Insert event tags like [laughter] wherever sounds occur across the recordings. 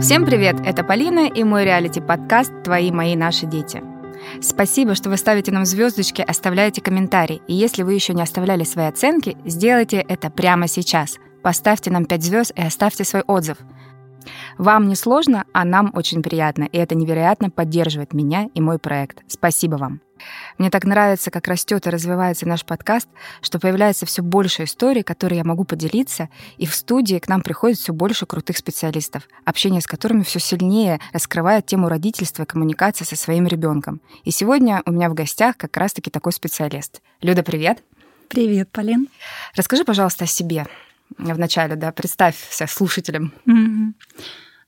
Всем привет! Это Полина и мой реалити-подкаст «Твои, мои, наши дети». Спасибо, что вы ставите нам звездочки, оставляете комментарии. И если вы еще не оставляли свои оценки, сделайте это прямо сейчас. Поставьте нам 5 звезд и оставьте свой отзыв. Вам не сложно, а нам очень приятно, и это невероятно поддерживает меня и мой проект. Спасибо вам. Мне так нравится, как растет и развивается наш подкаст, что появляется все больше историй, которые я могу поделиться, и в студии к нам приходит все больше крутых специалистов, общение с которыми все сильнее раскрывает тему родительства и коммуникации со своим ребенком. И сегодня у меня в гостях как раз-таки такой специалист. Люда, привет! Привет, Полин. Расскажи, пожалуйста, о себе. Вначале, да, представься слушателям. Mm-hmm.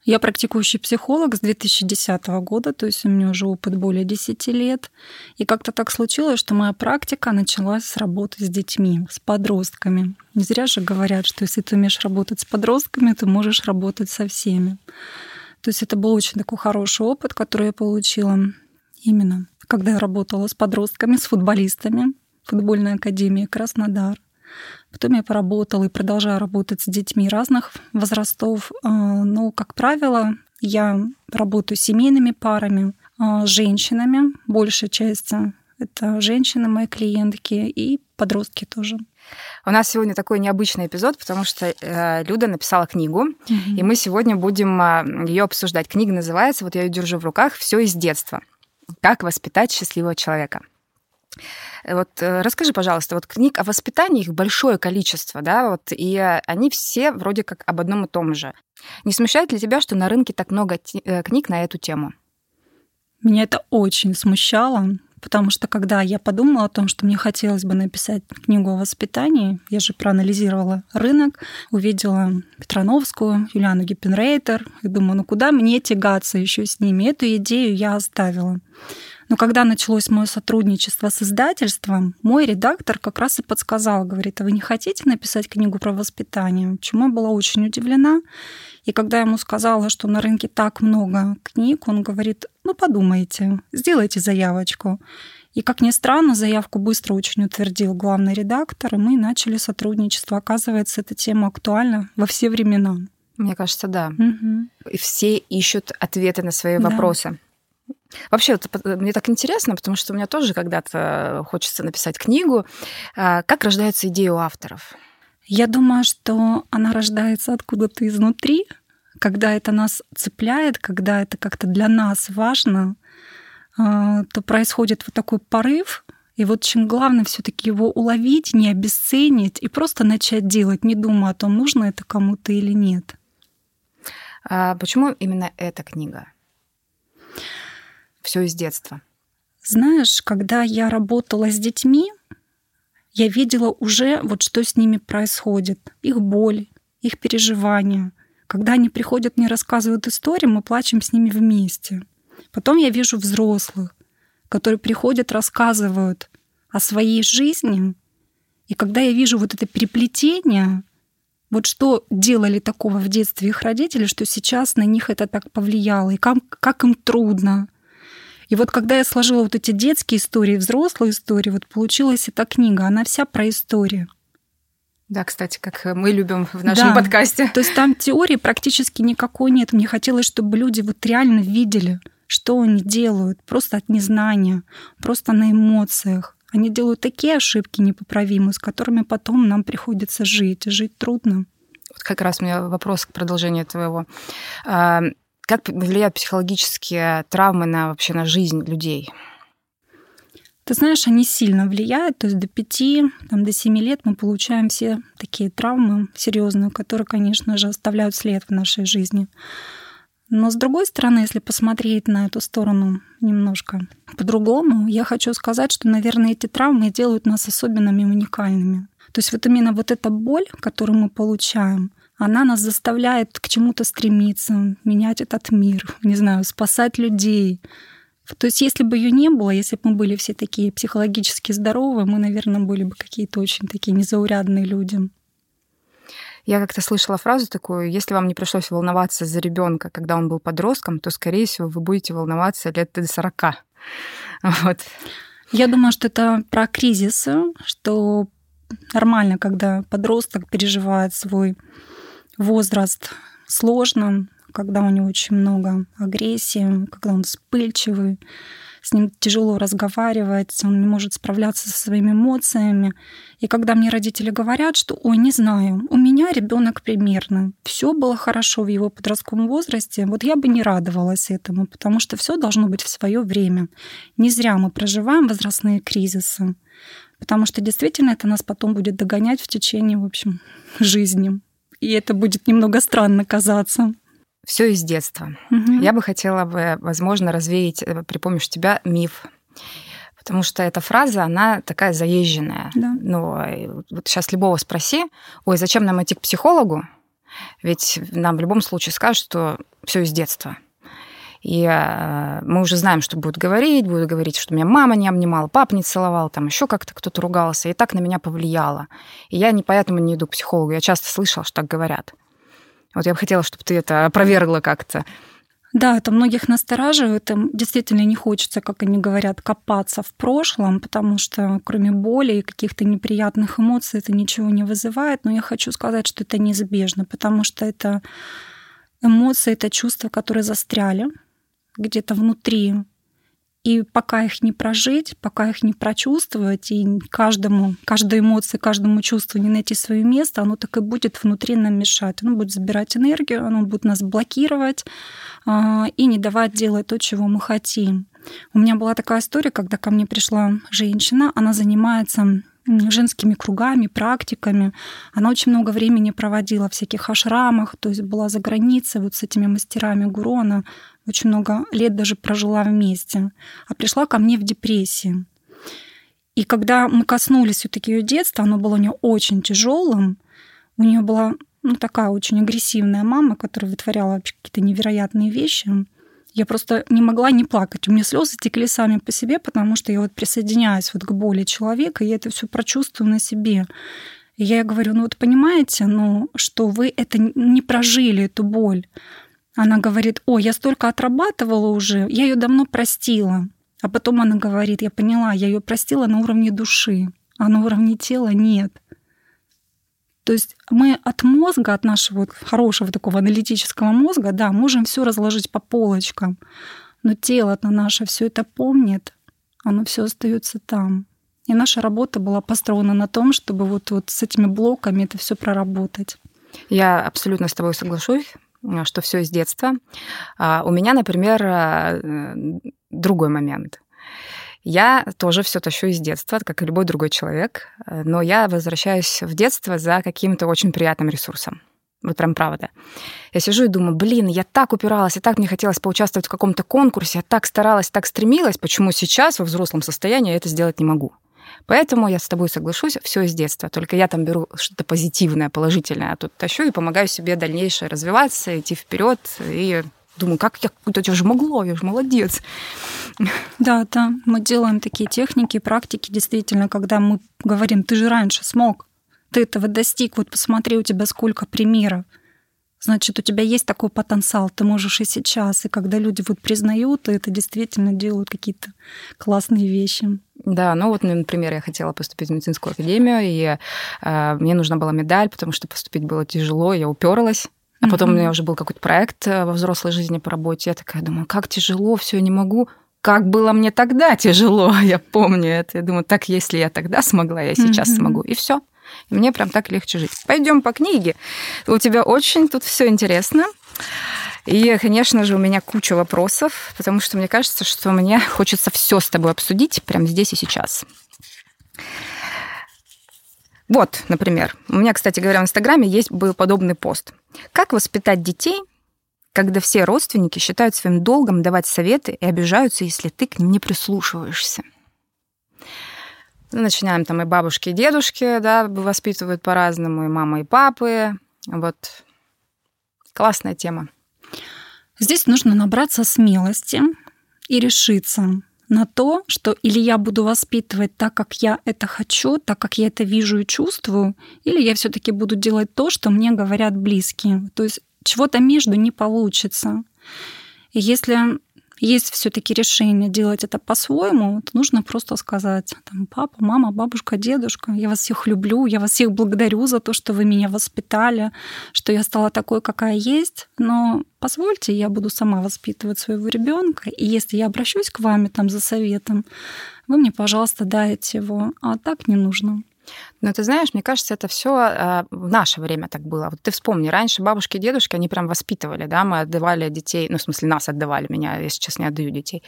Я практикующий психолог с 2010 года, то есть у меня уже опыт более 10 лет. И как-то так случилось, что моя практика началась с работы с детьми, с подростками. Не зря же говорят, что если ты умеешь работать с подростками, ты можешь работать со всеми. То есть это был очень такой хороший опыт, который я получила именно когда я работала с подростками, с футболистами футбольной академии Краснодар. Потом я поработала и продолжаю работать с детьми разных возрастов. А, но, как правило, я работаю с семейными парами, а, с женщинами. Большая часть это женщины, мои клиентки, и подростки тоже. У нас сегодня такой необычный эпизод, потому что э, Люда написала книгу, mm-hmm. и мы сегодня будем э, ее обсуждать. Книга называется, вот я ее держу в руках, «Все из детства. Как воспитать счастливого человека». Э, вот э, расскажи, пожалуйста, вот книг о воспитании их большое количество, да, вот, и они все вроде как об одном и том же. Не смущает ли тебя, что на рынке так много э, книг на эту тему? Меня это очень смущало, потому что когда я подумала о том, что мне хотелось бы написать книгу о воспитании, я же проанализировала рынок, увидела Петрановскую, Юлиану Гиппенрейтер, и думаю, ну куда мне тягаться еще с ними? Эту идею я оставила. Но когда началось мое сотрудничество с издательством, мой редактор как раз и подсказал, говорит, а вы не хотите написать книгу про воспитание? Чему я была очень удивлена. И когда я ему сказала, что на рынке так много книг, он говорит, ну подумайте, сделайте заявочку. И, как ни странно, заявку быстро очень утвердил главный редактор, и мы начали сотрудничество. Оказывается, эта тема актуальна во все времена. Мне кажется, да. Угу. И все ищут ответы на свои да. вопросы. Вообще, это, мне так интересно, потому что у меня тоже когда-то хочется написать книгу. А, как рождается идея у авторов? Я думаю, что она рождается откуда-то изнутри, когда это нас цепляет, когда это как-то для нас важно, а, то происходит вот такой порыв, и вот чем главное все-таки его уловить, не обесценить и просто начать делать, не думая о том, нужно это кому-то или нет. А почему именно эта книга? Все из детства? Знаешь, когда я работала с детьми, я видела уже, вот что с ними происходит, их боль, их переживания. Когда они приходят, мне рассказывают истории, мы плачем с ними вместе. Потом я вижу взрослых, которые приходят, рассказывают о своей жизни. И когда я вижу вот это переплетение, вот что делали такого в детстве их родители, что сейчас на них это так повлияло, и как, как им трудно, и вот когда я сложила вот эти детские истории, взрослые истории, вот получилась эта книга, она вся про историю. Да, кстати, как мы любим в нашем да. подкасте. То есть там теории практически никакой нет. Мне хотелось, чтобы люди вот реально видели, что они делают, просто от незнания, просто на эмоциях. Они делают такие ошибки непоправимые, с которыми потом нам приходится жить. жить трудно. Вот как раз у меня вопрос к продолжению твоего. Как влияют психологические травмы на вообще на жизнь людей? Ты знаешь, они сильно влияют. То есть до пяти, там, до семи лет мы получаем все такие травмы серьезные, которые, конечно же, оставляют след в нашей жизни. Но с другой стороны, если посмотреть на эту сторону немножко по-другому, я хочу сказать, что, наверное, эти травмы делают нас особенными и уникальными. То есть вот именно вот эта боль, которую мы получаем, она нас заставляет к чему-то стремиться, менять этот мир, не знаю, спасать людей. То есть если бы ее не было, если бы мы были все такие психологически здоровые, мы, наверное, были бы какие-то очень такие незаурядные люди. Я как-то слышала фразу такую, если вам не пришлось волноваться за ребенка, когда он был подростком, то, скорее всего, вы будете волноваться лет до 40. [laughs] Вот. Я думаю, что это про кризисы, что нормально, когда подросток переживает свой возраст сложно, когда у него очень много агрессии, когда он вспыльчивый, с ним тяжело разговаривать, он не может справляться со своими эмоциями. И когда мне родители говорят, что, ой, не знаю, у меня ребенок примерно, все было хорошо в его подростковом возрасте, вот я бы не радовалась этому, потому что все должно быть в свое время. Не зря мы проживаем возрастные кризисы, потому что действительно это нас потом будет догонять в течение, в общем, [laughs] жизни. И это будет немного странно казаться все из детства. Угу. Я бы хотела бы, возможно, развеять э, при помощи тебя миф. Потому что эта фраза, она такая заезженная. Да. Ну, вот сейчас любого спроси, ой, зачем нам идти к психологу? Ведь нам в любом случае скажут, что все из детства. И э, мы уже знаем, что будут говорить, будут говорить, что меня мама не обнимала, папа не целовал, там еще как-то кто-то ругался, и так на меня повлияло. И я не поэтому не иду к психологу. Я часто слышала, что так говорят. Вот я бы хотела, чтобы ты это опровергла как-то. Да, это многих настораживает. Им действительно не хочется, как они говорят, копаться в прошлом, потому что кроме боли и каких-то неприятных эмоций это ничего не вызывает. Но я хочу сказать, что это неизбежно, потому что это эмоции, это чувства, которые застряли где-то внутри и пока их не прожить, пока их не прочувствовать, и каждому, каждой эмоции, каждому чувству не найти свое место, оно так и будет внутри нам мешать. Оно будет забирать энергию, оно будет нас блокировать э, и не давать делать то, чего мы хотим. У меня была такая история, когда ко мне пришла женщина, она занимается женскими кругами, практиками. Она очень много времени проводила в всяких ашрамах, то есть была за границей вот с этими мастерами гуру. Она очень много лет даже прожила вместе, а пришла ко мне в депрессии. И когда мы коснулись все-таки ее детства, оно было у нее очень тяжелым. У нее была ну, такая очень агрессивная мама, которая вытворяла какие-то невероятные вещи. Я просто не могла не плакать. У меня слезы текли сами по себе, потому что я вот присоединяюсь вот к боли человека, и я это все прочувствую на себе. И я говорю, ну вот понимаете, ну, что вы это не прожили, эту боль. Она говорит, о, я столько отрабатывала уже, я ее давно простила. А потом она говорит, я поняла, я ее простила на уровне души, а на уровне тела нет. То есть мы от мозга, от нашего хорошего такого аналитического мозга, да, можем все разложить по полочкам, но тело-то наше все это помнит, оно все остается там. И наша работа была построена на том, чтобы вот, вот с этими блоками это все проработать. Я абсолютно с тобой соглашусь. Э, что все из детства. А у меня, например, э, другой момент. Я тоже все тащу из детства, как и любой другой человек, э, но я возвращаюсь в детство за каким-то очень приятным ресурсом. Вот прям правда. Я сижу и думаю, блин, я так упиралась, и так мне хотелось поучаствовать в каком-то конкурсе, я так старалась, так стремилась, почему сейчас во взрослом состоянии я это сделать не могу? Поэтому я с тобой соглашусь, все из детства. Только я там беру что-то позитивное, положительное, а тут тащу и помогаю себе дальнейшее развиваться, идти вперед и думаю, как я, это же могло, я же молодец. Да, да, мы делаем такие техники, практики, действительно, когда мы говорим, ты же раньше смог, ты этого достиг, вот посмотри, у тебя сколько примеров. Значит, у тебя есть такой потенциал, ты можешь и сейчас. И когда люди вот признают, это действительно делают какие-то классные вещи. Да, ну вот, например, я хотела поступить в медицинскую академию, и э, мне нужна была медаль, потому что поступить было тяжело, я уперлась. А потом mm-hmm. у меня уже был какой-то проект э, во взрослой жизни по работе. Я такая думаю, как тяжело, все, не могу. Как было мне тогда тяжело, [laughs] я помню это. Я думаю, так если я тогда смогла, я сейчас mm-hmm. смогу. И все. И мне прям так легче жить. Пойдем по книге. У тебя очень тут все интересно. И, конечно же, у меня куча вопросов, потому что мне кажется, что мне [laughs] хочется все с тобой обсудить прямо здесь и сейчас. Вот, например, у меня, кстати говоря, в Инстаграме есть был подобный пост. Как воспитать детей, когда все родственники считают своим долгом давать советы и обижаются, если ты к ним не прислушиваешься? Начинаем там и бабушки, и дедушки, да, воспитывают по-разному, и мама, и папы. Вот классная тема. Здесь нужно набраться смелости и решиться на то, что или я буду воспитывать так, как я это хочу, так, как я это вижу и чувствую, или я все-таки буду делать то, что мне говорят близкие. То есть чего-то между не получится. И если есть все-таки решение делать это по-своему, то нужно просто сказать, там, папа, мама, бабушка, дедушка, я вас всех люблю, я вас всех благодарю за то, что вы меня воспитали, что я стала такой, какая есть, но позвольте, я буду сама воспитывать своего ребенка, и если я обращусь к вами там за советом, вы мне, пожалуйста, дайте его, а так не нужно. Но ты знаешь, мне кажется, это все а, в наше время так было. Вот ты вспомни, раньше бабушки и дедушки, они прям воспитывали, да, мы отдавали детей, ну, в смысле, нас отдавали, меня, я сейчас не отдаю детей,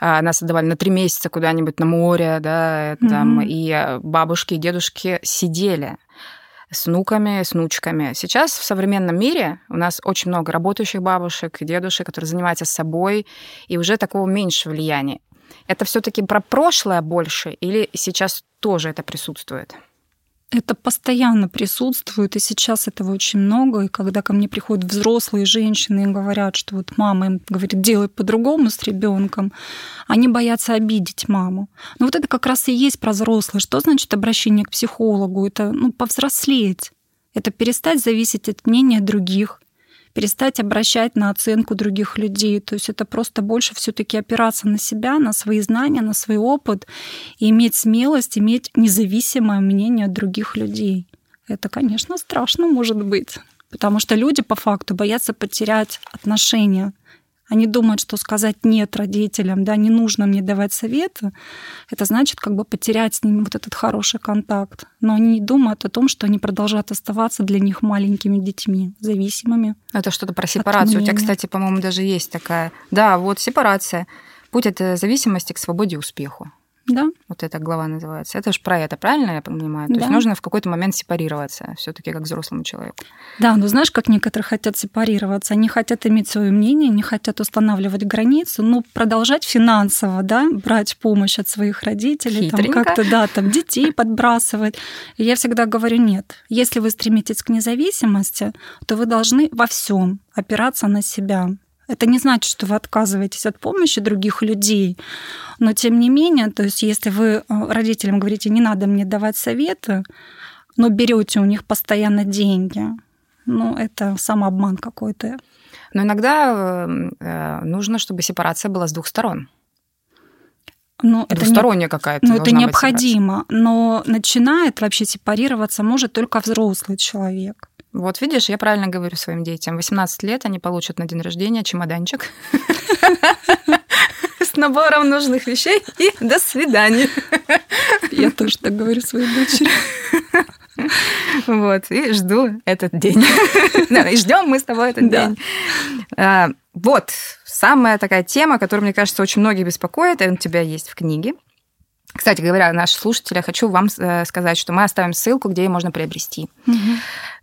а, нас отдавали на три месяца куда-нибудь на море, да, там, mm-hmm. и бабушки и дедушки сидели с внуками, с внучками. Сейчас в современном мире у нас очень много работающих бабушек и дедушек, которые занимаются собой, и уже такого меньше влияния. Это все-таки про прошлое больше или сейчас тоже это присутствует? Это постоянно присутствует, и сейчас этого очень много. И когда ко мне приходят взрослые женщины и говорят, что вот мама им говорит, делай по-другому с ребенком, они боятся обидеть маму. Но вот это как раз и есть про взрослые. Что значит обращение к психологу? Это ну, повзрослеть. Это перестать зависеть от мнения других, перестать обращать на оценку других людей. То есть это просто больше все-таки опираться на себя, на свои знания, на свой опыт и иметь смелость, иметь независимое мнение от других людей. Это, конечно, страшно может быть, потому что люди по факту боятся потерять отношения они думают, что сказать нет родителям, да, не нужно мне давать советы, это значит как бы потерять с ними вот этот хороший контакт. Но они не думают о том, что они продолжают оставаться для них маленькими детьми, зависимыми. Это что-то про сепарацию. У тебя, кстати, по-моему, даже есть такая. Да, вот сепарация. Путь от зависимости к свободе и успеху. Да. Вот эта глава называется. Это же про это, правильно я понимаю? То да. есть нужно в какой-то момент сепарироваться, все таки как взрослому человеку. Да, но знаешь, как некоторые хотят сепарироваться? Они хотят иметь свое мнение, не хотят устанавливать границы, но продолжать финансово, да, брать помощь от своих родителей, там как-то, да, там детей подбрасывать. И я всегда говорю, нет, если вы стремитесь к независимости, то вы должны во всем опираться на себя. Это не значит, что вы отказываетесь от помощи других людей, но тем не менее, то есть если вы э, родителям говорите, не надо мне давать советы, но берете у них постоянно деньги, ну это самообман какой-то. Но иногда э, нужно, чтобы сепарация была с двух сторон. Ну, Двусторонняя не, какая-то. Ну, это необходимо. Но начинает вообще сепарироваться может только взрослый человек. Вот видишь, я правильно говорю своим детям. 18 лет они получат на день рождения чемоданчик [laughs] с набором нужных вещей и до свидания. Я тоже так говорю своей дочери. Вот, и жду этот день. И ждем мы с тобой этот день. А, вот, самая такая тема, которая, мне кажется, очень многих беспокоит, и у тебя есть в книге. Кстати говоря, наши слушатели, хочу вам э, сказать, что мы оставим ссылку, где ее можно приобрести. Угу.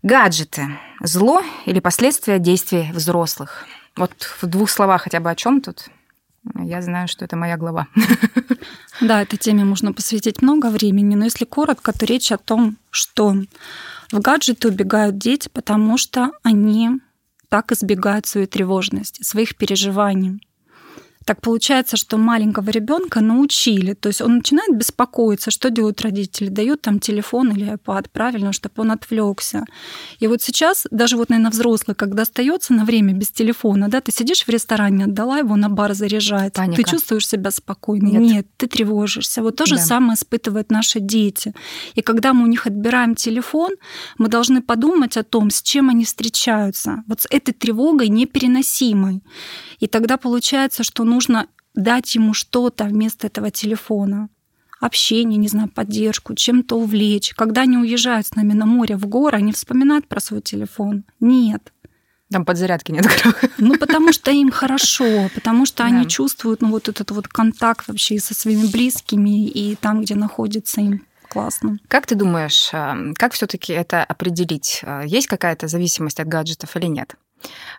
Гаджеты. Зло или последствия действий взрослых? Вот в двух словах хотя бы о чем тут? Я знаю, что это моя глава. [laughs] Да, этой теме можно посвятить много времени, но если коротко, то речь о том, что в гаджеты убегают дети, потому что они так избегают своей тревожности, своих переживаний. Так получается, что маленького ребенка научили, то есть он начинает беспокоиться, что делают родители, дают там телефон или iPad, правильно, чтобы он отвлекся. И вот сейчас, даже вот, наверное, взрослый, когда остается на время без телефона, да, ты сидишь в ресторане, отдала его на бар заряжать, Паника. ты чувствуешь себя спокойно. Нет. Нет, ты тревожишься. Вот то же да. самое испытывают наши дети. И когда мы у них отбираем телефон, мы должны подумать о том, с чем они встречаются. Вот с этой тревогой непереносимой. И тогда получается, что нужно дать ему что-то вместо этого телефона. Общение, не знаю, поддержку, чем-то увлечь. Когда они уезжают с нами на море, в горы, они вспоминают про свой телефон? Нет. Там подзарядки нет. [laughs] Ну, потому что им хорошо, потому что да. они чувствуют ну, вот этот вот контакт вообще со своими близкими и там, где находится им классно. Как ты думаешь, э, как все-таки это определить? Э, есть какая-то зависимость от гаджетов или нет?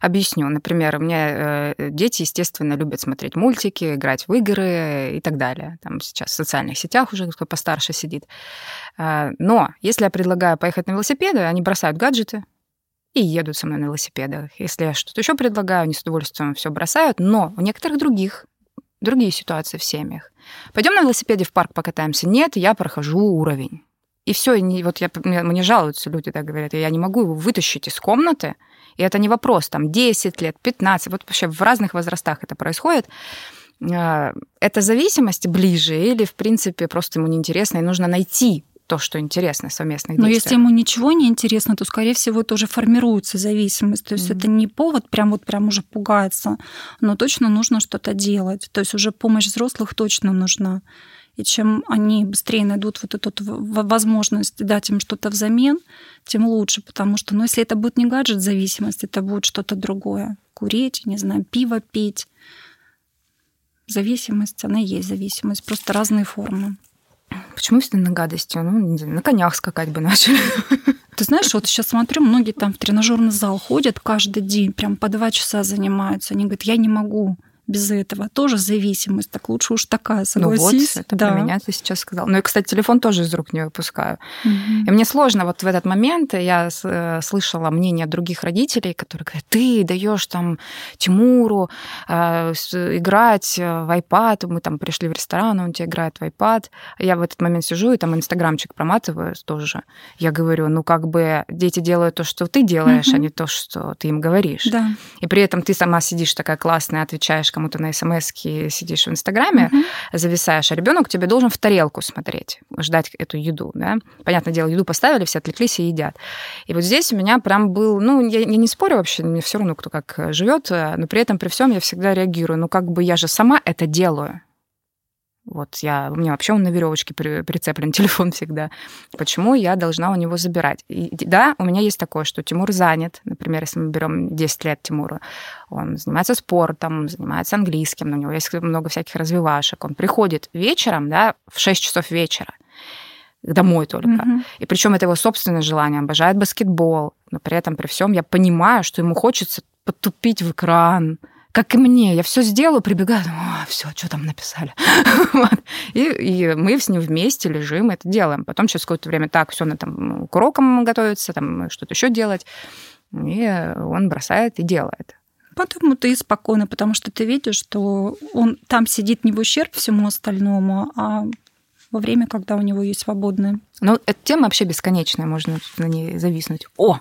Объясню. Например, у меня э, дети, естественно, любят смотреть мультики, играть в игры и так далее. Там сейчас в социальных сетях уже кто постарше сидит. Э, но если я предлагаю поехать на велосипеды, они бросают гаджеты и едут со мной на велосипедах. Если я что-то еще предлагаю, они с удовольствием все бросают. Но у некоторых других другие ситуации в семьях. Пойдем на велосипеде в парк покатаемся? Нет, я прохожу уровень. И все, вот я, мне жалуются люди, да, говорят, я не могу его вытащить из комнаты, и это не вопрос, там, 10 лет, 15, вот вообще в разных возрастах это происходит. А, это зависимость ближе или, в принципе, просто ему неинтересно, и нужно найти то, что интересно совместных Но если ему ничего не интересно, то, скорее всего, тоже формируется зависимость. То есть mm-hmm. это не повод прям вот прям уже пугаться, но точно нужно что-то делать. То есть уже помощь взрослых точно нужна. И чем они быстрее найдут вот эту возможность дать им что-то взамен, тем лучше. Потому что, ну, если это будет не гаджет зависимость, это будет что-то другое. Курить, не знаю, пиво пить. Зависимость, она есть зависимость, просто разные формы. Почему всегда на гадости? Ну, не знаю, на конях скакать бы начали. [laughs] Ты знаешь, вот сейчас смотрю, многие там в тренажерный зал ходят каждый день, прям по два часа занимаются. Они говорят, я не могу без этого. Тоже зависимость. Так лучше уж такая, согласись. Ну вот, это да. про меня ты сейчас сказал. Ну и, кстати, телефон тоже из рук не выпускаю. Угу. И мне сложно вот в этот момент, я э, слышала мнение других родителей, которые говорят, ты даешь там Тимуру э, играть в iPad, мы там пришли в ресторан, он тебе играет в iPad. Я в этот момент сижу и там инстаграмчик проматываю тоже. Я говорю, ну как бы дети делают то, что ты делаешь, угу. а не то, что ты им говоришь. Да. И при этом ты сама сидишь такая классная, отвечаешь кому-то на смс сидишь в Инстаграме, угу. зависаешь, а ребенок тебе должен в тарелку смотреть, ждать эту еду. Да? Понятное дело, еду поставили, все отвлеклись и едят. И вот здесь у меня прям был, ну, я, я не спорю вообще, мне все равно, кто как живет, но при этом, при всем я всегда реагирую. Ну, как бы я же сама это делаю. Вот я, у меня вообще он на веревочке при, прицеплен [laughs] телефон всегда. Почему я должна у него забирать? И, да, у меня есть такое, что Тимур занят. Например, если мы берем 10 лет Тимура, он занимается спортом, занимается английским, у него есть много всяких развивашек. Он приходит вечером, да, в 6 часов вечера домой только. Mm-hmm. И причем это его собственное желание, обожает баскетбол, но при этом при всем я понимаю, что ему хочется потупить в экран, как и мне. Я все сделаю, прибегаю, думаю, все, что там написали. [laughs] и, и мы с ним вместе лежим, это делаем. Потом через какое-то время так, все, на там к урокам готовится, там что-то еще делать. И он бросает и делает. Потому ты спокойно, потому что ты видишь, что он там сидит не в ущерб всему остальному, а во время, когда у него есть свободное. Ну, эта тема вообще бесконечная, можно на ней зависнуть. О!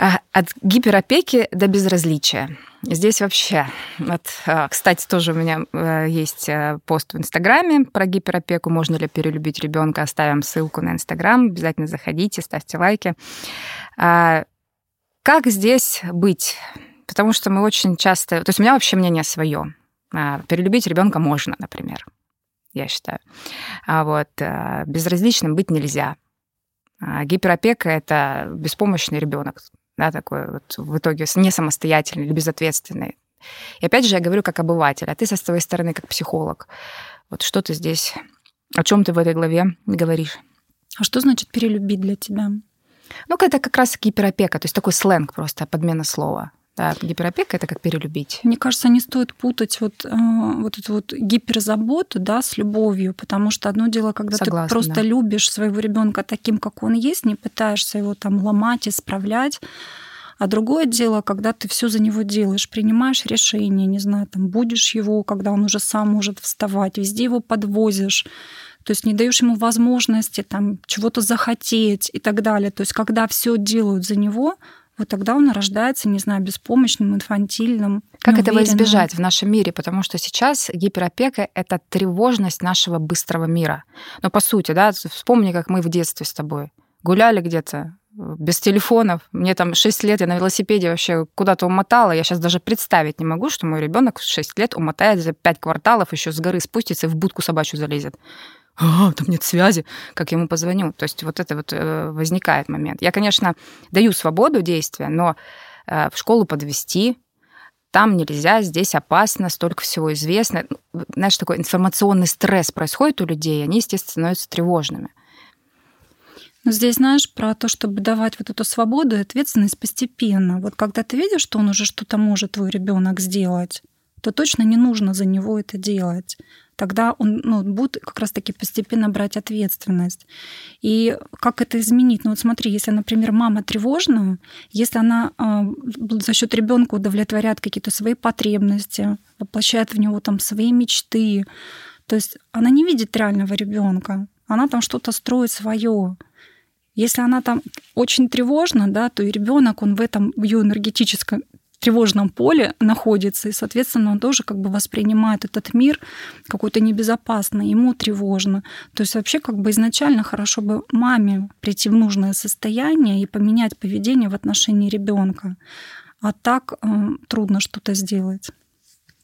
А, от гиперопеки до безразличия. Здесь вообще, вот, а, кстати, тоже у меня э, есть э, пост в Инстаграме про гиперопеку, можно ли перелюбить ребенка, оставим ссылку на Инстаграм, обязательно заходите, ставьте лайки. А, как здесь быть? Потому что мы очень часто, то есть у меня вообще мнение свое. Перелюбить ребенка можно, например, я считаю. А вот э, безразличным быть нельзя. Гиперопека это беспомощный ребенок, да, такой вот в итоге не самостоятельный или безответственный. И опять же, я говорю как обыватель, а ты со своей стороны как психолог. Вот что ты здесь, о чем ты в этой главе говоришь? А что значит перелюбить для тебя? Ну, это как раз гиперопека, то есть такой сленг просто, подмена слова. Да, гиперопека это как перелюбить. Мне кажется, не стоит путать вот, э, вот эту вот гиперзаботу да, с любовью, потому что одно дело, когда Согласна, ты просто да. любишь своего ребенка таким, как он есть, не пытаешься его там ломать, исправлять. А другое дело, когда ты все за него делаешь, принимаешь решение, не знаю, там будешь его, когда он уже сам может вставать, везде его подвозишь, то есть не даешь ему возможности там чего-то захотеть и так далее. То есть когда все делают за него, вот тогда он рождается, не знаю, беспомощным, инфантильным. Как этого избежать в нашем мире? Потому что сейчас гиперопека — это тревожность нашего быстрого мира. Но по сути, да, вспомни, как мы в детстве с тобой гуляли где-то без телефонов. Мне там 6 лет, я на велосипеде вообще куда-то умотала. Я сейчас даже представить не могу, что мой ребенок в 6 лет умотает за 5 кварталов, еще с горы спустится и в будку собачью залезет а, там нет связи, как я ему позвоню. То есть вот это вот э, возникает момент. Я, конечно, даю свободу действия, но э, в школу подвести там нельзя, здесь опасно, столько всего известно. Знаешь, такой информационный стресс происходит у людей, они, естественно, становятся тревожными. Но здесь, знаешь, про то, чтобы давать вот эту свободу и ответственность постепенно. Вот когда ты видишь, что он уже что-то может, твой ребенок сделать, то точно не нужно за него это делать тогда он ну, будет как раз-таки постепенно брать ответственность. И как это изменить? Ну вот смотри, если, например, мама тревожная, если она э, за счет ребенка удовлетворяет какие-то свои потребности, воплощает в него там свои мечты, то есть она не видит реального ребенка, Она там что-то строит свое. Если она там очень тревожна, да, то и ребенок, он в этом ее энергетическом тревожном поле находится, и, соответственно, он тоже как бы воспринимает этот мир какой-то небезопасный, ему тревожно. То есть вообще как бы изначально хорошо бы маме прийти в нужное состояние и поменять поведение в отношении ребенка. А так э, трудно что-то сделать.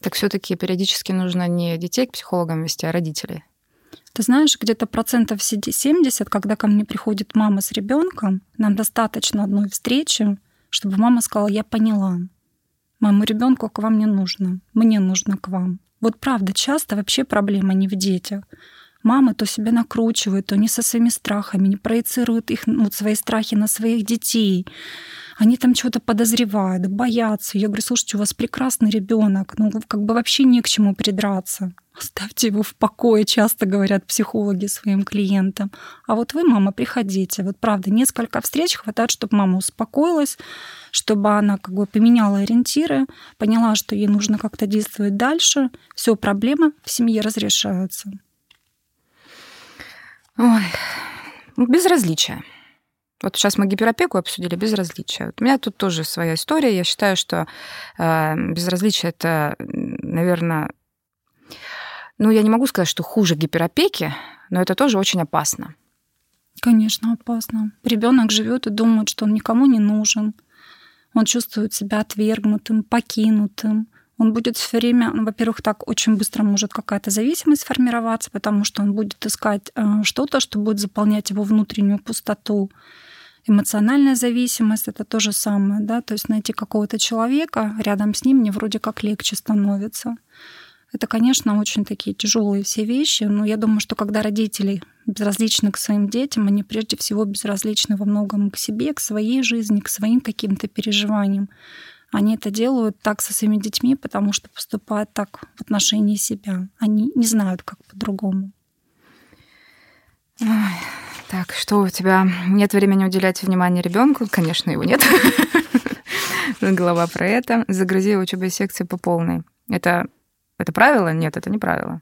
Так все-таки периодически нужно не детей к психологам вести, а родителей. Ты знаешь, где-то процентов 70, когда ко мне приходит мама с ребенком, нам достаточно одной встречи, чтобы мама сказала, я поняла, моему ребенку к вам не нужно, мне нужно к вам. Вот правда, часто вообще проблема не в детях. Мамы то себя накручивают, то не со своими страхами, не проецируют их, ну, свои страхи на своих детей. Они там чего-то подозревают, боятся. Я говорю, слушайте, у вас прекрасный ребенок, ну как бы вообще не к чему придраться. Оставьте его в покое, часто говорят психологи своим клиентам. А вот вы, мама, приходите. Вот правда, несколько встреч хватает, чтобы мама успокоилась, чтобы она как бы поменяла ориентиры, поняла, что ей нужно как-то действовать дальше. Все, проблемы в семье разрешаются. Ой, безразличие. Вот сейчас мы гиперопеку обсудили, безразличие. Вот у меня тут тоже своя история. Я считаю, что э, безразличие это, наверное, ну, я не могу сказать, что хуже гиперопеки, но это тоже очень опасно. Конечно, опасно. Ребенок живет и думает, что он никому не нужен. Он чувствует себя отвергнутым, покинутым. Он будет все время, ну, во-первых, так очень быстро может какая-то зависимость формироваться, потому что он будет искать э, что-то, что будет заполнять его внутреннюю пустоту. Эмоциональная зависимость это то же самое, да, то есть найти какого-то человека, рядом с ним мне вроде как легче становится. Это, конечно, очень такие тяжелые все вещи, но я думаю, что когда родители безразличны к своим детям, они прежде всего безразличны во многом к себе, к своей жизни, к своим каким-то переживаниям. Они это делают так со своими детьми, потому что поступают так в отношении себя. Они не знают, как по-другому. Так, что у тебя? Нет времени уделять внимание ребенку? Конечно, его нет. [laughs] Голова про это. Загрузи учебные секции по полной. Это это правило? Нет, это не правило.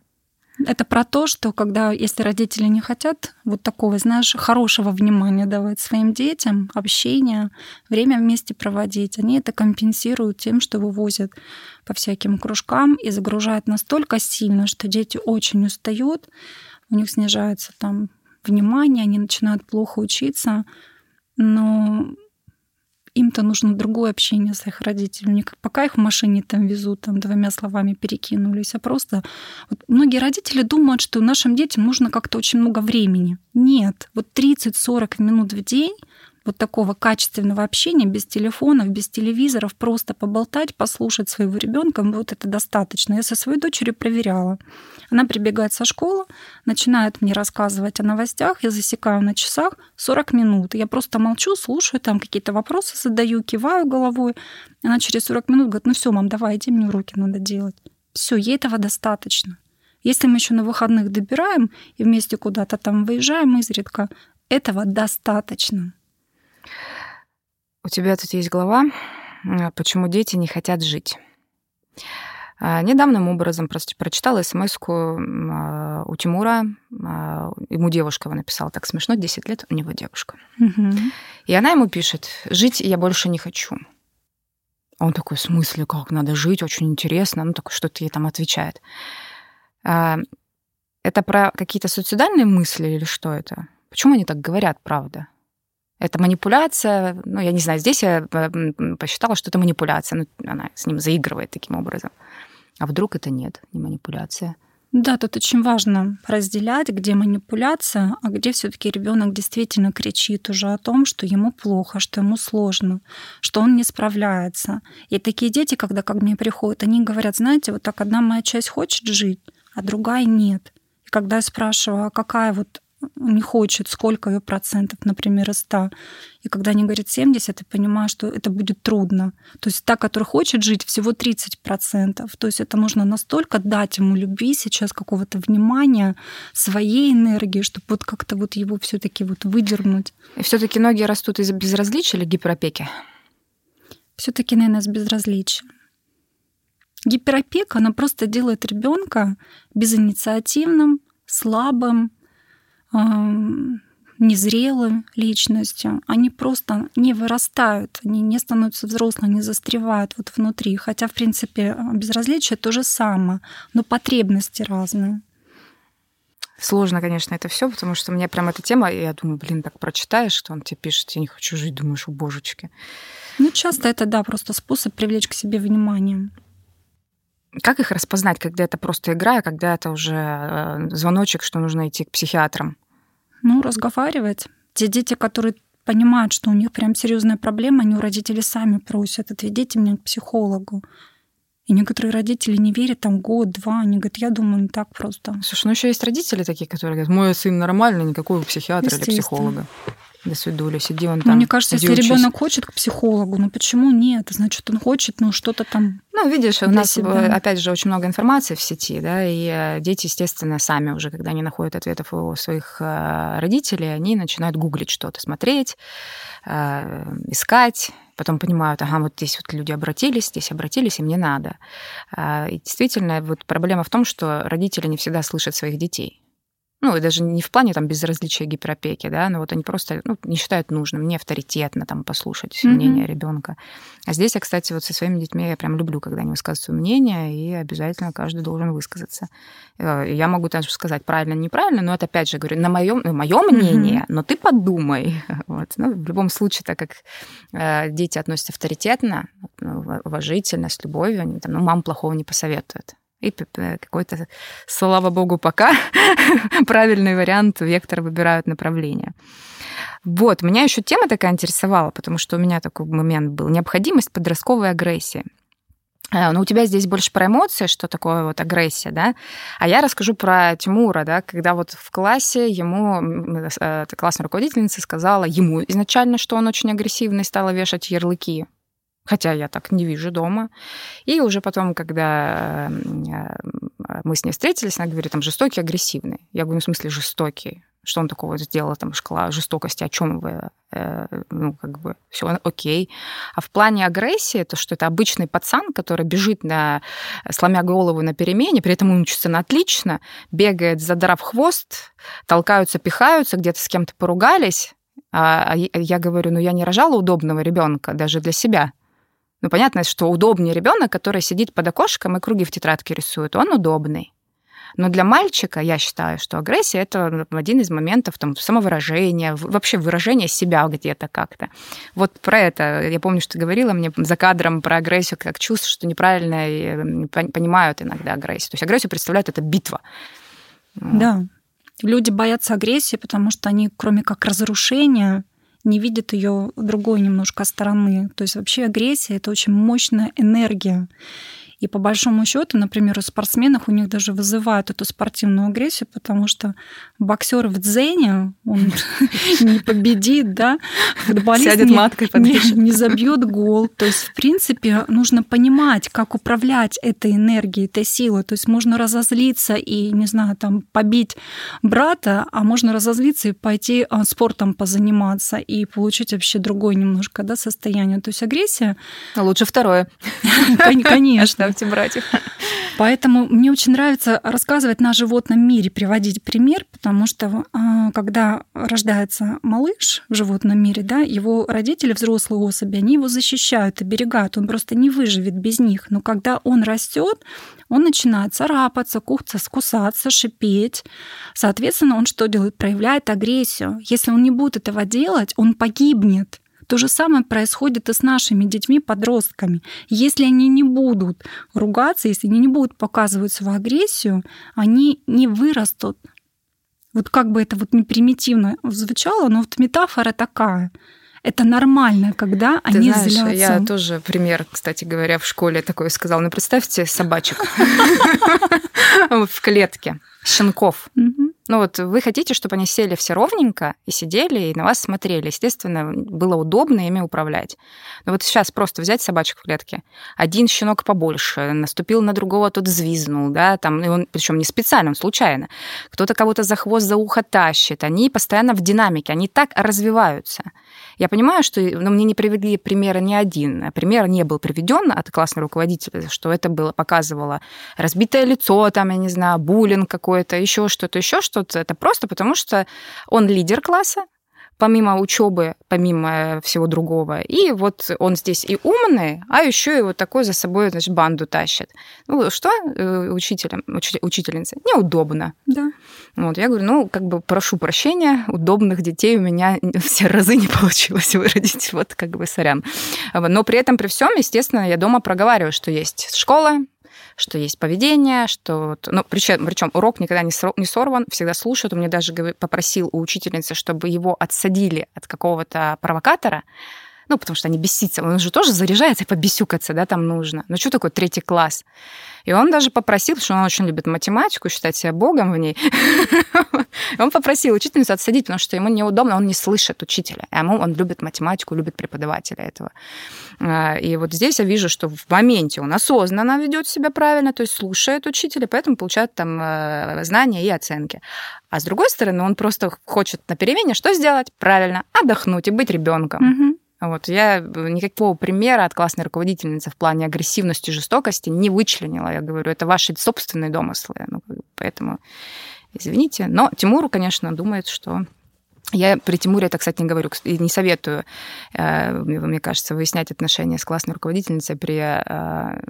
Это про то, что когда, если родители не хотят вот такого, знаешь, хорошего внимания давать своим детям, общения, время вместе проводить, они это компенсируют тем, что вывозят по всяким кружкам и загружают настолько сильно, что дети очень устают, у них снижается там внимание, они начинают плохо учиться, но им-то нужно другое общение с их родителями. Пока их в машине там везут, там двумя словами перекинулись, а просто... Вот многие родители думают, что нашим детям нужно как-то очень много времени. Нет, вот 30-40 минут в день вот такого качественного общения без телефонов, без телевизоров, просто поболтать, послушать своего ребенка, вот это достаточно. Я со своей дочерью проверяла. Она прибегает со школы, начинает мне рассказывать о новостях, я засекаю на часах 40 минут. Я просто молчу, слушаю, там какие-то вопросы задаю, киваю головой. Она через 40 минут говорит, ну все, мам, давай, иди, мне уроки надо делать. Все, ей этого достаточно. Если мы еще на выходных добираем и вместе куда-то там выезжаем изредка, этого достаточно. У тебя тут есть глава «Почему дети не хотят жить». А, недавним образом просто прочитала смс а, у Тимура. А, ему девушка его написала. Так смешно, 10 лет, у него девушка. Угу. И она ему пишет, жить я больше не хочу. Он такой, в смысле, как надо жить, очень интересно. Ну, так что-то ей там отвечает. Это про какие-то суицидальные мысли или что это? Почему они так говорят, правда? Это манипуляция. Ну, я не знаю, здесь я посчитала, что это манипуляция. Ну, она с ним заигрывает таким образом. А вдруг это нет, не манипуляция? Да, тут очень важно разделять, где манипуляция, а где все-таки ребенок действительно кричит уже о том, что ему плохо, что ему сложно, что он не справляется. И такие дети, когда ко мне приходят, они говорят, знаете, вот так одна моя часть хочет жить, а другая нет. И когда я спрашиваю, а какая вот не хочет, сколько ее процентов, например, из 100. И когда они говорят 70, я понимаю, что это будет трудно. То есть та, которая хочет жить, всего 30 процентов. То есть это нужно настолько дать ему любви сейчас, какого-то внимания, своей энергии, чтобы вот как-то вот его все таки вот выдернуть. И все таки ноги растут из-за безразличия или гиперопеки? все таки наверное, с безразличия. Гиперопека, она просто делает ребенка безинициативным, слабым, незрелым личностью, они просто не вырастают, они не становятся взрослыми, не застревают вот внутри. Хотя, в принципе, безразличие то же самое, но потребности разные. Сложно, конечно, это все, потому что мне прям эта тема, я думаю, блин, так прочитаешь, что он тебе пишет, я не хочу жить, думаешь, о божечки. Ну, часто это, да, просто способ привлечь к себе внимание. Как их распознать, когда это просто игра, а когда это уже э, звоночек, что нужно идти к психиатрам? Ну, разговаривать. Те дети, которые понимают, что у них прям серьезная проблема, они у родителей сами просят, отведите меня к психологу. И некоторые родители не верят, там год-два, они говорят, я думаю, не так просто. Слушай, ну еще есть родители такие, которые говорят, мой сын нормальный, никакого психиатра или психолога. До свидули, сиди он ну, там. Ну, мне кажется, если ребенок хочет к психологу, ну почему нет? Значит, он хочет, ну что-то там. Ну, видишь, у нас, себя. опять же, очень много информации в сети, да, и э, дети, естественно, сами уже, когда они находят ответов у своих э, родителей, они начинают гуглить что-то, смотреть, э, искать, потом понимают, ага, вот здесь вот люди обратились, здесь обратились, и мне надо. И действительно, вот проблема в том, что родители не всегда слышат своих детей. Ну, и даже не в плане там безразличия гиперопеки, да, но вот они просто ну, не считают нужным, не авторитетно там послушать mm-hmm. мнение ребенка. А здесь я, кстати, вот со своими детьми я прям люблю, когда они высказывают свое мнение, и обязательно каждый должен высказаться. Э, я могу даже сказать правильно, неправильно, но это опять же говорю на моем, ну, мое мнение, mm-hmm. но ты подумай. [laughs] Вот. Ну, в любом случае, так как э, дети относятся авторитетно, ну, уважительно, с любовью, они там, ну, мам плохого не посоветует и какой-то, слава богу, пока [laughs] правильный вариант, вектор выбирают направление. Вот, меня еще тема такая интересовала, потому что у меня такой момент был. Необходимость подростковой агрессии. Э, ну, у тебя здесь больше про эмоции, что такое вот агрессия, да? А я расскажу про Тимура, да, когда вот в классе ему э, классная руководительница сказала ему изначально, что он очень агрессивный, стала вешать ярлыки Хотя я так не вижу дома. И уже потом, когда мы с ней встретились, она говорит, там, жестокий, агрессивный. Я говорю, ну, в смысле, жестокий. Что он такого сделал, там, шкала жестокости, о чем вы, э, ну, как бы, все окей. А в плане агрессии, то, что это обычный пацан, который бежит на, сломя голову на перемене, при этом учится на отлично, бегает, задрав хвост, толкаются, пихаются, где-то с кем-то поругались, а, а я говорю, ну, я не рожала удобного ребенка даже для себя. Ну, понятно, что удобнее ребенок, который сидит под окошком и круги в тетрадке рисует, он удобный. Но для мальчика я считаю, что агрессия это один из моментов там, самовыражения, вообще выражения себя где-то как-то. Вот про это я помню, что ты говорила мне за кадром про агрессию, как чувство, что неправильно понимают иногда агрессию. То есть агрессию представляют это битва. Да. Люди боятся агрессии, потому что они, кроме как разрушения, не видят ее другой немножко стороны. То есть вообще агрессия это очень мощная энергия. И по большому счету, например, у спортсменов у них даже вызывают эту спортивную агрессию, потому что боксер в дзене, он [laughs] не победит, да, футболист Сядет не, маткой не, не забьет гол. То есть, в принципе, нужно понимать, как управлять этой энергией, этой силой. То есть можно разозлиться и, не знаю, там, побить брата, а можно разозлиться и пойти а, спортом позаниматься и получить вообще другое немножко да, состояние. То есть агрессия... Лучше второе. [laughs] Конечно ставьте братьев. [laughs] Поэтому мне очень нравится рассказывать на животном мире, приводить пример, потому что а, когда рождается малыш в животном мире, да, его родители, взрослые особи, они его защищают, оберегают, он просто не выживет без них. Но когда он растет, он начинает царапаться, кухаться, кусаться, шипеть. Соответственно, он что делает? Проявляет агрессию. Если он не будет этого делать, он погибнет. То же самое происходит и с нашими детьми-подростками. Если они не будут ругаться, если они не будут показывать свою агрессию, они не вырастут. Вот как бы это вот не примитивно звучало, но вот метафора такая. Это нормально, когда Ты они знаешь, злятся. Я тоже пример, кстати говоря, в школе такой сказал. Ну, представьте собачек [laughs] [laughs] в клетке, щенков. Ну вот вы хотите, чтобы они сели все ровненько и сидели, и на вас смотрели. Естественно, было удобно ими управлять. Но вот сейчас просто взять собачек в клетке. Один щенок побольше, наступил на другого, тот взвизнул, да, там, и он, причем не специально, он случайно. Кто-то кого-то за хвост, за ухо тащит. Они постоянно в динамике, они так развиваются. Я понимаю, что ну, мне не привели примера ни один. Пример не был приведен от классного руководителя, что это было, показывало разбитое лицо, там, я не знаю, буллинг какой-то, еще что-то, еще что-то. Это просто потому, что он лидер класса, помимо учебы, помимо всего другого. И вот он здесь и умный, а еще и вот такой за собой, значит, банду тащит. Ну, что э, учителям, учительница? Неудобно. Да. Вот, я говорю, ну, как бы прошу прощения, удобных детей у меня [laughs] все разы не получилось выродить, вот как бы сорян. Но при этом, при всем, естественно, я дома проговариваю, что есть школа, что есть поведение, что... Ну, причем, причем урок никогда не сорван, всегда слушают. Он мне даже попросил у учительницы, чтобы его отсадили от какого-то провокатора, ну, потому что они бесятся. Он же тоже заряжается побесюкаться, да, там нужно. Ну, что такое третий класс? И он даже попросил, что он очень любит математику, считать себя богом в ней. [laughs] Он попросил учительницу отсадить, потому что ему неудобно, он не слышит учителя. А ему он любит математику, любит преподавателя этого. А, и вот здесь я вижу, что в моменте он осознанно ведет себя правильно, то есть слушает учителя, поэтому получает там э, знания и оценки. А с другой стороны, он просто хочет на перемене что сделать? Правильно, отдохнуть и быть ребенком. Вот. Я никакого примера от классной руководительницы в плане агрессивности и жестокости не вычленила. Я говорю, это ваши собственные домыслы. Ну, поэтому извините. Но Тимуру, конечно, думает, что я при Тимуре это, кстати, не говорю, и не советую, э, мне кажется, выяснять отношения с классной руководительницей при э,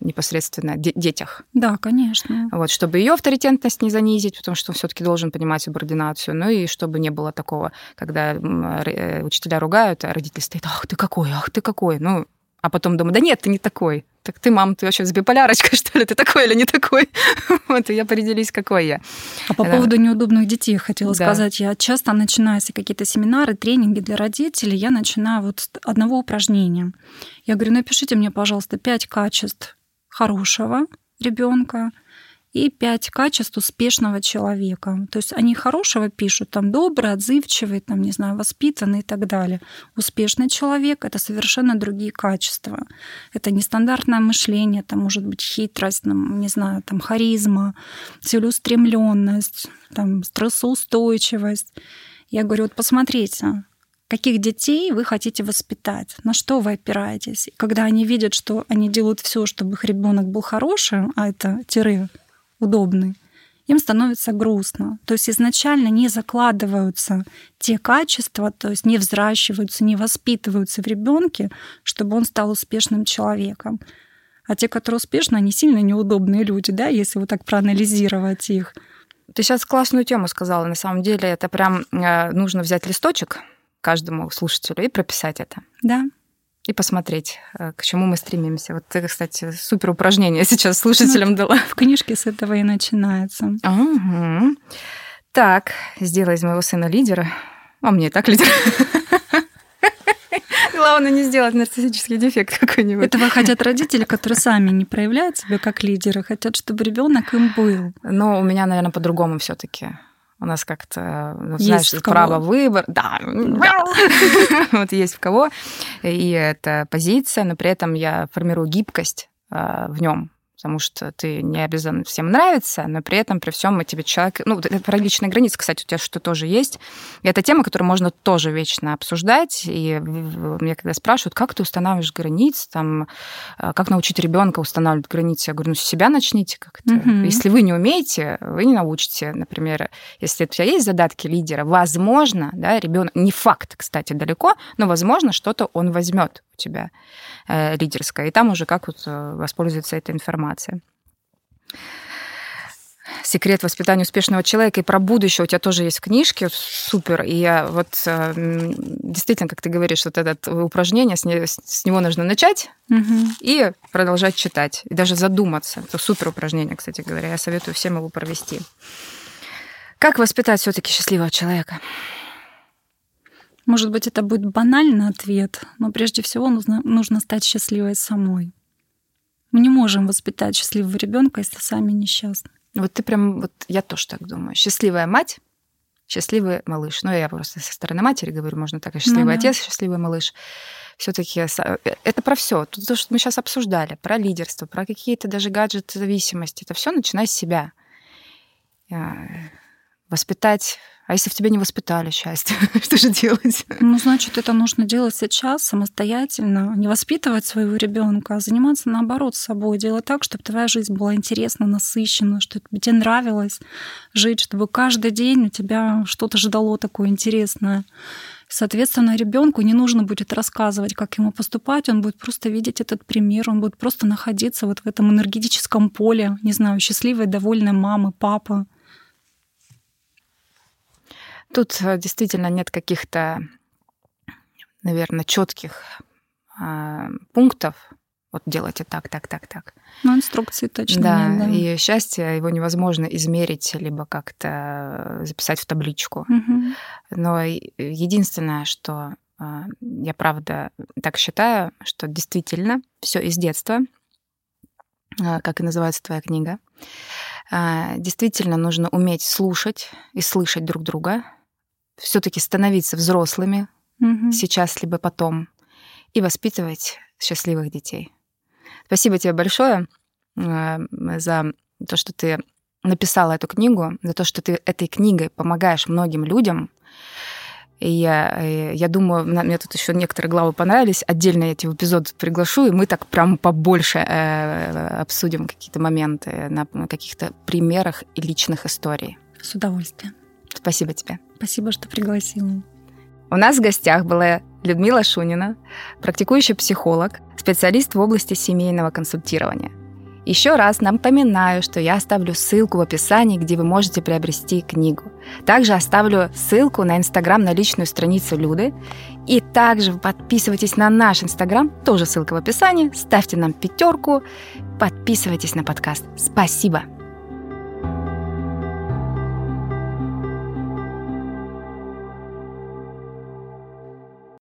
непосредственно де- детях. Да, конечно. Вот, чтобы ее авторитетность не занизить, потому что он все-таки должен понимать субординацию, ну и чтобы не было такого, когда э, учителя ругают, а родители стоят, ах ты какой, ах ты какой, ну, а потом думаю, да нет, ты не такой. Так ты, мам, ты вообще с биполярочкой, [laughs] что ли? Ты такой или не такой? [laughs] вот, и я определись, какой я. А по да. поводу неудобных детей хотела да. сказать. Я часто начинаю, если какие-то семинары, тренинги для родителей, я начинаю вот с одного упражнения. Я говорю, напишите мне, пожалуйста, пять качеств хорошего ребенка и пять качеств успешного человека. То есть они хорошего пишут, там добрый, отзывчивый, там, не знаю, воспитанный и так далее. Успешный человек — это совершенно другие качества. Это нестандартное мышление, это может быть хитрость, там, не знаю, там, харизма, целеустремленность, там, стрессоустойчивость. Я говорю, вот посмотрите, каких детей вы хотите воспитать, на что вы опираетесь. И когда они видят, что они делают все, чтобы их ребенок был хорошим, а это тире удобный, им становится грустно. То есть изначально не закладываются те качества, то есть не взращиваются, не воспитываются в ребенке, чтобы он стал успешным человеком. А те, которые успешны, они сильно неудобные люди, да, если вот так проанализировать их. Ты сейчас классную тему сказала. На самом деле это прям э, нужно взять листочек, каждому слушателю и прописать это. Да. И посмотреть, э, к чему мы стремимся. Вот это, кстати, супер упражнение сейчас слушателям ну, дала. В книжке с этого и начинается. Угу. Так, сделай из моего сына лидера. А мне и так лидер. Главное не сделать нарциссический дефект какой-нибудь. Этого хотят родители, которые сами не проявляют себя как лидеры, хотят, чтобы ребенок им был. Но у меня, наверное, по-другому все-таки. У нас как-то, ну, знаешь, право выбора. Да, да. [laughs] вот есть в кого. И это позиция, но при этом я формирую гибкость а, в нем потому что ты не обязан всем нравиться, но при этом, при всем, мы тебе человек... Ну, это про личные границы, кстати, у тебя что тоже есть. И это тема, которую можно тоже вечно обсуждать. И мне когда спрашивают, как ты устанавливаешь границы, там, а, как научить ребенка устанавливать границы, я говорю, ну, с себя начните как-то. Угу. Если вы не умеете, вы не научите. Например, если у тебя есть задатки лидера, возможно, да, ребенок, не факт, кстати, далеко, но, возможно, что-то он возьмет у тебя э, лидерское. И там уже как вот э, воспользоваться этой информацией секрет воспитания успешного человека и про будущее у тебя тоже есть в книжке, супер. И я вот э, действительно, как ты говоришь, вот это упражнение, с, не, с него нужно начать угу. и продолжать читать, и даже задуматься. Это супер упражнение, кстати говоря. Я советую всем его провести. Как воспитать все-таки счастливого человека? Может быть, это будет банальный ответ, но прежде всего нужно, нужно стать счастливой самой. Мы не можем воспитать счастливого ребенка, если сами несчастны. Вот ты прям, вот я тоже так думаю. Счастливая мать, счастливый малыш. Ну, я просто со стороны матери говорю, можно так, и счастливый ну, отец, да. счастливый малыш. Все-таки э, это про все. То, что мы сейчас обсуждали, про лидерство, про какие-то даже гаджеты зависимости. Это все начинай с себя. Воспитать а если в тебе не воспитали счастье, [laughs] что же делать? Ну, значит, это нужно делать сейчас самостоятельно, не воспитывать своего ребенка, а заниматься наоборот собой, делать так, чтобы твоя жизнь была интересна, насыщена, чтобы тебе нравилось жить, чтобы каждый день у тебя что-то ждало такое интересное. Соответственно, ребенку не нужно будет рассказывать, как ему поступать, он будет просто видеть этот пример, он будет просто находиться вот в этом энергетическом поле, не знаю, счастливой, довольной мамы, папы. Тут э, действительно нет каких-то, наверное, четких э, пунктов. Вот делайте так, так, так, так. Ну, инструкции точно да, нет, да. И счастье его невозможно измерить, либо как-то записать в табличку. Угу. Но единственное, что э, я правда так считаю, что действительно все из детства, э, как и называется твоя книга, действительно нужно уметь слушать и слышать друг друга, все-таки становиться взрослыми угу. сейчас либо потом и воспитывать счастливых детей. Спасибо тебе большое э, за то, что ты написала эту книгу, за то, что ты этой книгой помогаешь многим людям. И я, э, я думаю, мне тут еще некоторые главы понравились. Отдельно я эти эпизод приглашу, и мы так прям побольше э, обсудим какие-то моменты на каких-то примерах и личных историй. С удовольствием. Спасибо тебе. Спасибо, что пригласила. У нас в гостях была Людмила Шунина, практикующий психолог, специалист в области семейного консультирования. Еще раз напоминаю, что я оставлю ссылку в описании, где вы можете приобрести книгу. Также оставлю ссылку на Инстаграм, на личную страницу Люды. И также подписывайтесь на наш Инстаграм, тоже ссылка в описании. Ставьте нам пятерку, подписывайтесь на подкаст. Спасибо!